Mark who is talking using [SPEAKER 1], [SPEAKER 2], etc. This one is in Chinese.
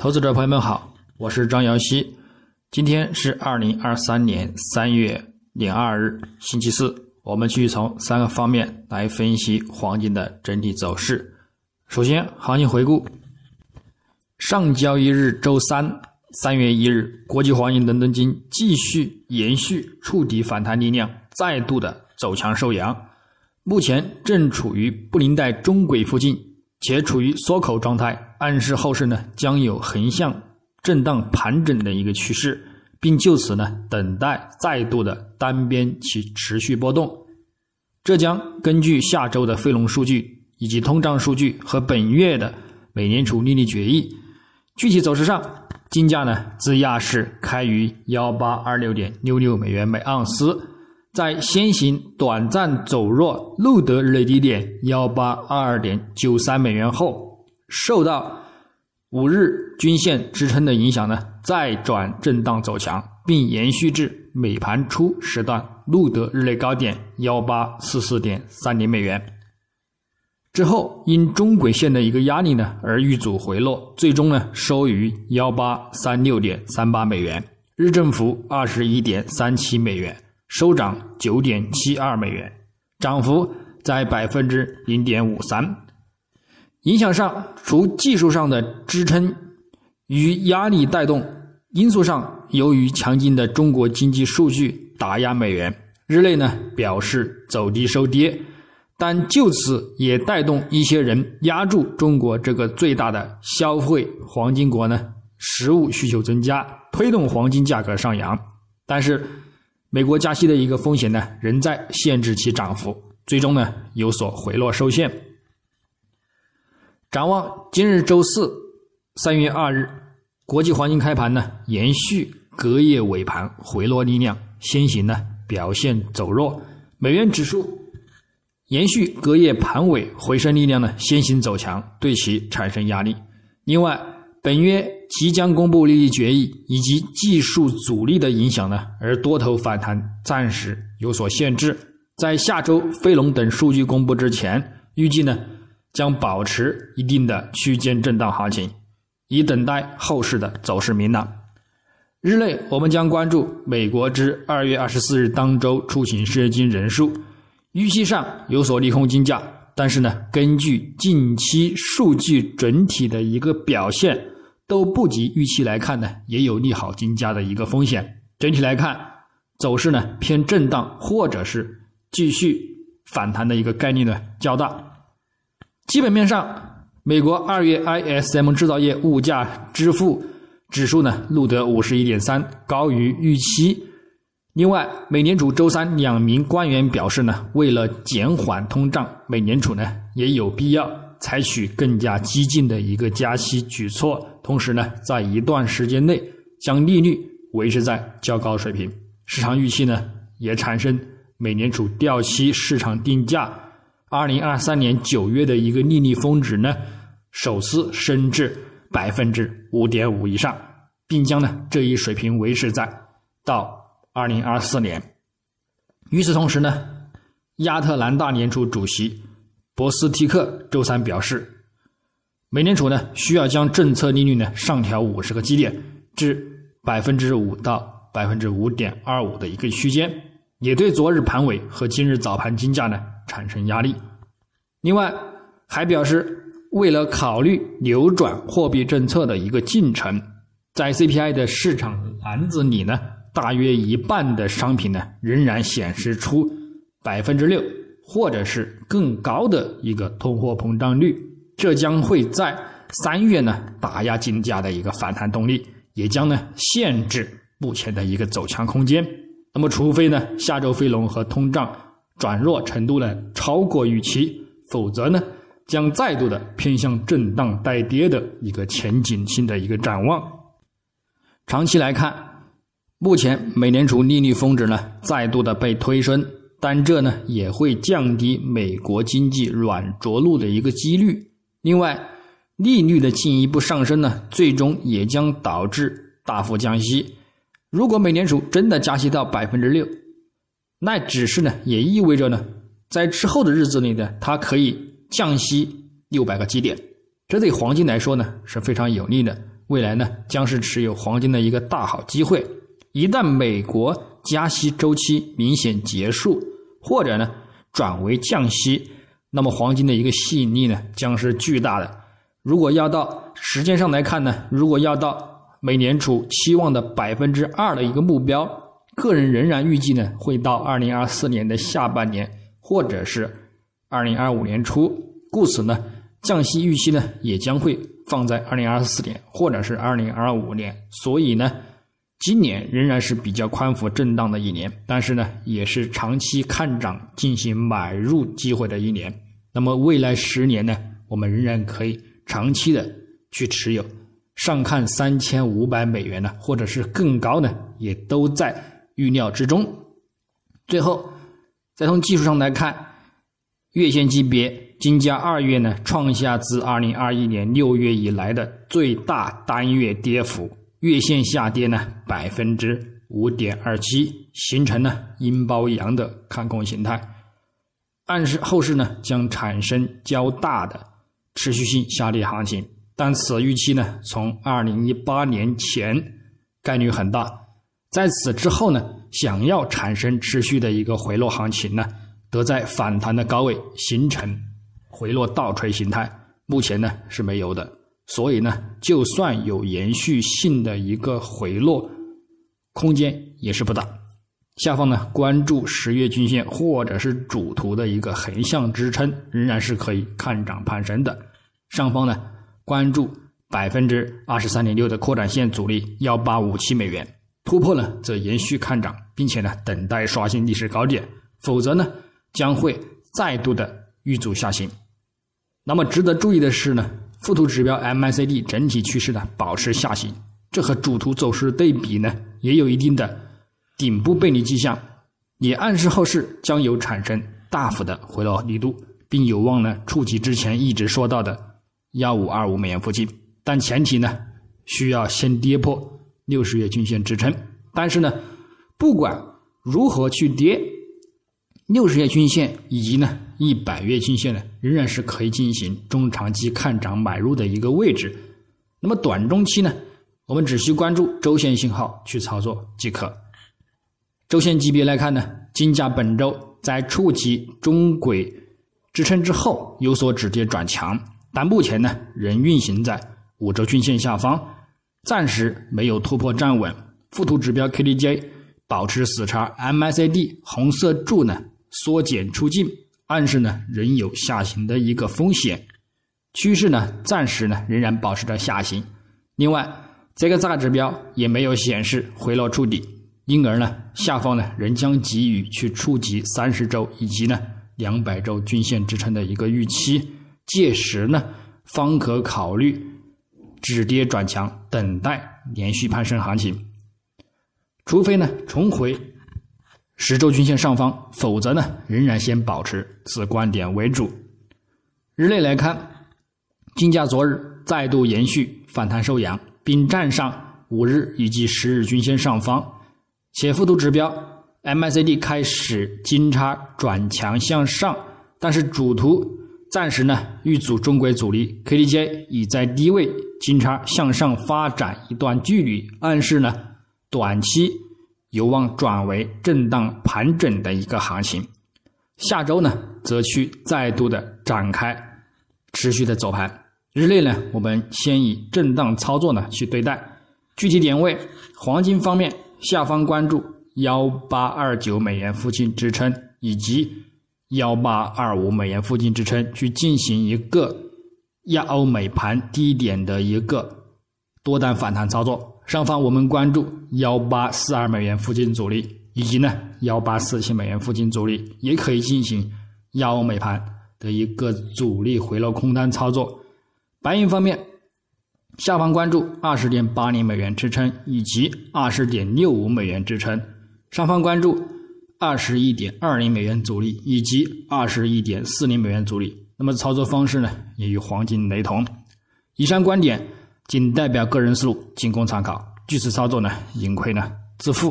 [SPEAKER 1] 投资者朋友们好，我是张瑶希。今天是二零二三年三月零二日，星期四。我们继续从三个方面来分析黄金的整体走势。首先，行情回顾：上交易日周三三月一日，国际黄金伦敦金继续延续触底反弹力量，再度的走强收阳，目前正处于布林带中轨附近。且处于缩口状态，暗示后市呢将有横向震荡盘整的一个趋势，并就此呢等待再度的单边其持续波动。这将根据下周的非农数据以及通胀数据和本月的美联储利率决议。具体走势上，金价呢自亚市开于幺八二六点六六美元每盎司。在先行短暂走弱路德日内低点幺八二二点九三美元后，受到五日均线支撑的影响呢，再转震荡走强，并延续至美盘初时段路德日内高点幺八四四点三零美元之后，因中轨线的一个压力呢而遇阻回落，最终呢收于幺八三六点三八美元，日振幅二十一点三七美元。收涨九点七二美元，涨幅在百分之零点五三。影响上，除技术上的支撑与压力带动因素上，由于强劲的中国经济数据打压美元，日内呢表示走低收跌，但就此也带动一些人压住中国这个最大的消费黄金国呢，实物需求增加，推动黄金价格上扬，但是。美国加息的一个风险呢，仍在限制其涨幅，最终呢有所回落受限。展望今日周四三月二日，国际黄金开盘呢，延续隔夜尾盘回落力量，先行呢表现走弱。美元指数延续隔夜盘尾回升力量呢，先行走强，对其产生压力。另外，本月即将公布利率决议以及技术阻力的影响呢，而多头反弹暂时有所限制。在下周非农等数据公布之前，预计呢将保持一定的区间震荡行情，以等待后市的走势明朗。日内我们将关注美国之二月二十四日当周出行失业金人数，预期上有所利空金价。但是呢，根据近期数据整体的一个表现都不及预期来看呢，也有利好金价的一个风险。整体来看，走势呢偏震荡，或者是继续反弹的一个概率呢较大。基本面上，美国二月 ISM 制造业物价支付指数呢录得五十一点三，高于预期。另外，美联储周三两名官员表示呢，为了减缓通胀，美联储呢也有必要采取更加激进的一个加息举措，同时呢，在一段时间内将利率维持在较高水平。市场预期呢也产生美联储调期市场定价，二零二三年九月的一个利率峰值呢首次升至百分之五点五以上，并将呢这一水平维持在到。二零二四年。与此同时呢，亚特兰大联储主席博斯蒂克周三表示，美联储呢需要将政策利率呢上调五十个基点至百分之五到百分之五点二五的一个区间，也对昨日盘尾和今日早盘金价呢产生压力。另外，还表示，为了考虑扭转货币政策的一个进程，在 CPI 的市场篮子里呢。大约一半的商品呢，仍然显示出百分之六或者是更高的一个通货膨胀率，这将会在三月呢打压金价的一个反弹动力，也将呢限制目前的一个走强空间。那么，除非呢下周非农和通胀转弱程度呢超过预期，否则呢将再度的偏向震荡带跌的一个前景性的一个展望。长期来看。目前，美联储利率峰值呢再度的被推升，但这呢也会降低美国经济软着陆的一个几率。另外，利率的进一步上升呢，最终也将导致大幅降息。如果美联储真的加息到百分之六，那只是呢也意味着呢，在之后的日子里呢，它可以降息六百个基点，这对黄金来说呢是非常有利的。未来呢将是持有黄金的一个大好机会。一旦美国加息周期明显结束，或者呢转为降息，那么黄金的一个吸引力呢将是巨大的。如果要到时间上来看呢，如果要到美联储期望的百分之二的一个目标，个人仍然预计呢会到二零二四年的下半年，或者是二零二五年初。故此呢，降息预期呢也将会放在二零二四年或者是二零二五年。所以呢。今年仍然是比较宽幅震荡的一年，但是呢，也是长期看涨进行买入机会的一年。那么未来十年呢，我们仍然可以长期的去持有，上看三千五百美元呢，或者是更高呢，也都在预料之中。最后，再从技术上来看，月线级别金价二月呢创下自二零二一年六月以来的最大单月跌幅。月线下跌呢百分之五点二七，形成呢阴包阳的看空形态，暗示后市呢将产生较大的持续性下跌行情。但此预期呢从二零一八年前概率很大，在此之后呢想要产生持续的一个回落行情呢，得在反弹的高位形成回落倒锤形态，目前呢是没有的。所以呢，就算有延续性的一个回落空间也是不大。下方呢，关注十月均线或者是主图的一个横向支撑，仍然是可以看涨攀升的。上方呢，关注百分之二十三点六的扩展线阻力幺八五七美元突破呢，则延续看涨，并且呢，等待刷新历史高点，否则呢，将会再度的遇阻下行。那么值得注意的是呢。附图指标 MACD 整体趋势呢保持下行，这和主图走势对比呢也有一定的顶部背离迹象，也暗示后市将有产生大幅的回落力度，并有望呢触及之前一直说到的幺五二五美元附近，但前提呢需要先跌破六十月均线支撑。但是呢，不管如何去跌。六十月均线以及呢一百月均线呢，仍然是可以进行中长期看涨买入的一个位置。那么短中期呢，我们只需关注周线信号去操作即可。周线级别来看呢，金价本周在触及中轨支撑之后有所止跌转强，但目前呢仍运行在五周均线下方，暂时没有突破站稳。附图指标 KDJ 保持死叉，MACD 红色柱呢。缩减出境，暗示呢仍有下行的一个风险，趋势呢暂时呢仍然保持着下行。另外，这个大指标也没有显示回落触底，因而呢下方呢仍将给予去触及三十周以及呢两百周均线支撑的一个预期，届时呢方可考虑止跌转强，等待连续攀升行情。除非呢重回。十周均线上方，否则呢，仍然先保持此观点为主。日内来看，金价昨日再度延续反弹收阳，并站上五日以及十日均线上方，且附图指标 MACD 开始金叉转强向上，但是主图暂时呢遇阻中轨阻力，KDJ 已在低位金叉向上发展一段距离，暗示呢短期。有望转为震荡盘整的一个行情，下周呢，则去再度的展开持续的走盘。日内呢，我们先以震荡操作呢去对待。具体点位，黄金方面，下方关注幺八二九美元附近支撑，以及幺八二五美元附近支撑，去进行一个亚欧美盘低点的一个多单反弹操作。上方我们关注幺八四二美元附近阻力，以及呢幺八四七美元附近阻力，也可以进行亚欧美盘的一个阻力回落空单操作。白银方面，下方关注二十点八零美元支撑以及二十点六五美元支撑，上方关注二十一点二零美元阻力以及二十一点四零美元阻力。那么操作方式呢，也与黄金雷同。以上观点。仅代表个人思路，仅供参考。据此操作呢，盈亏呢自负。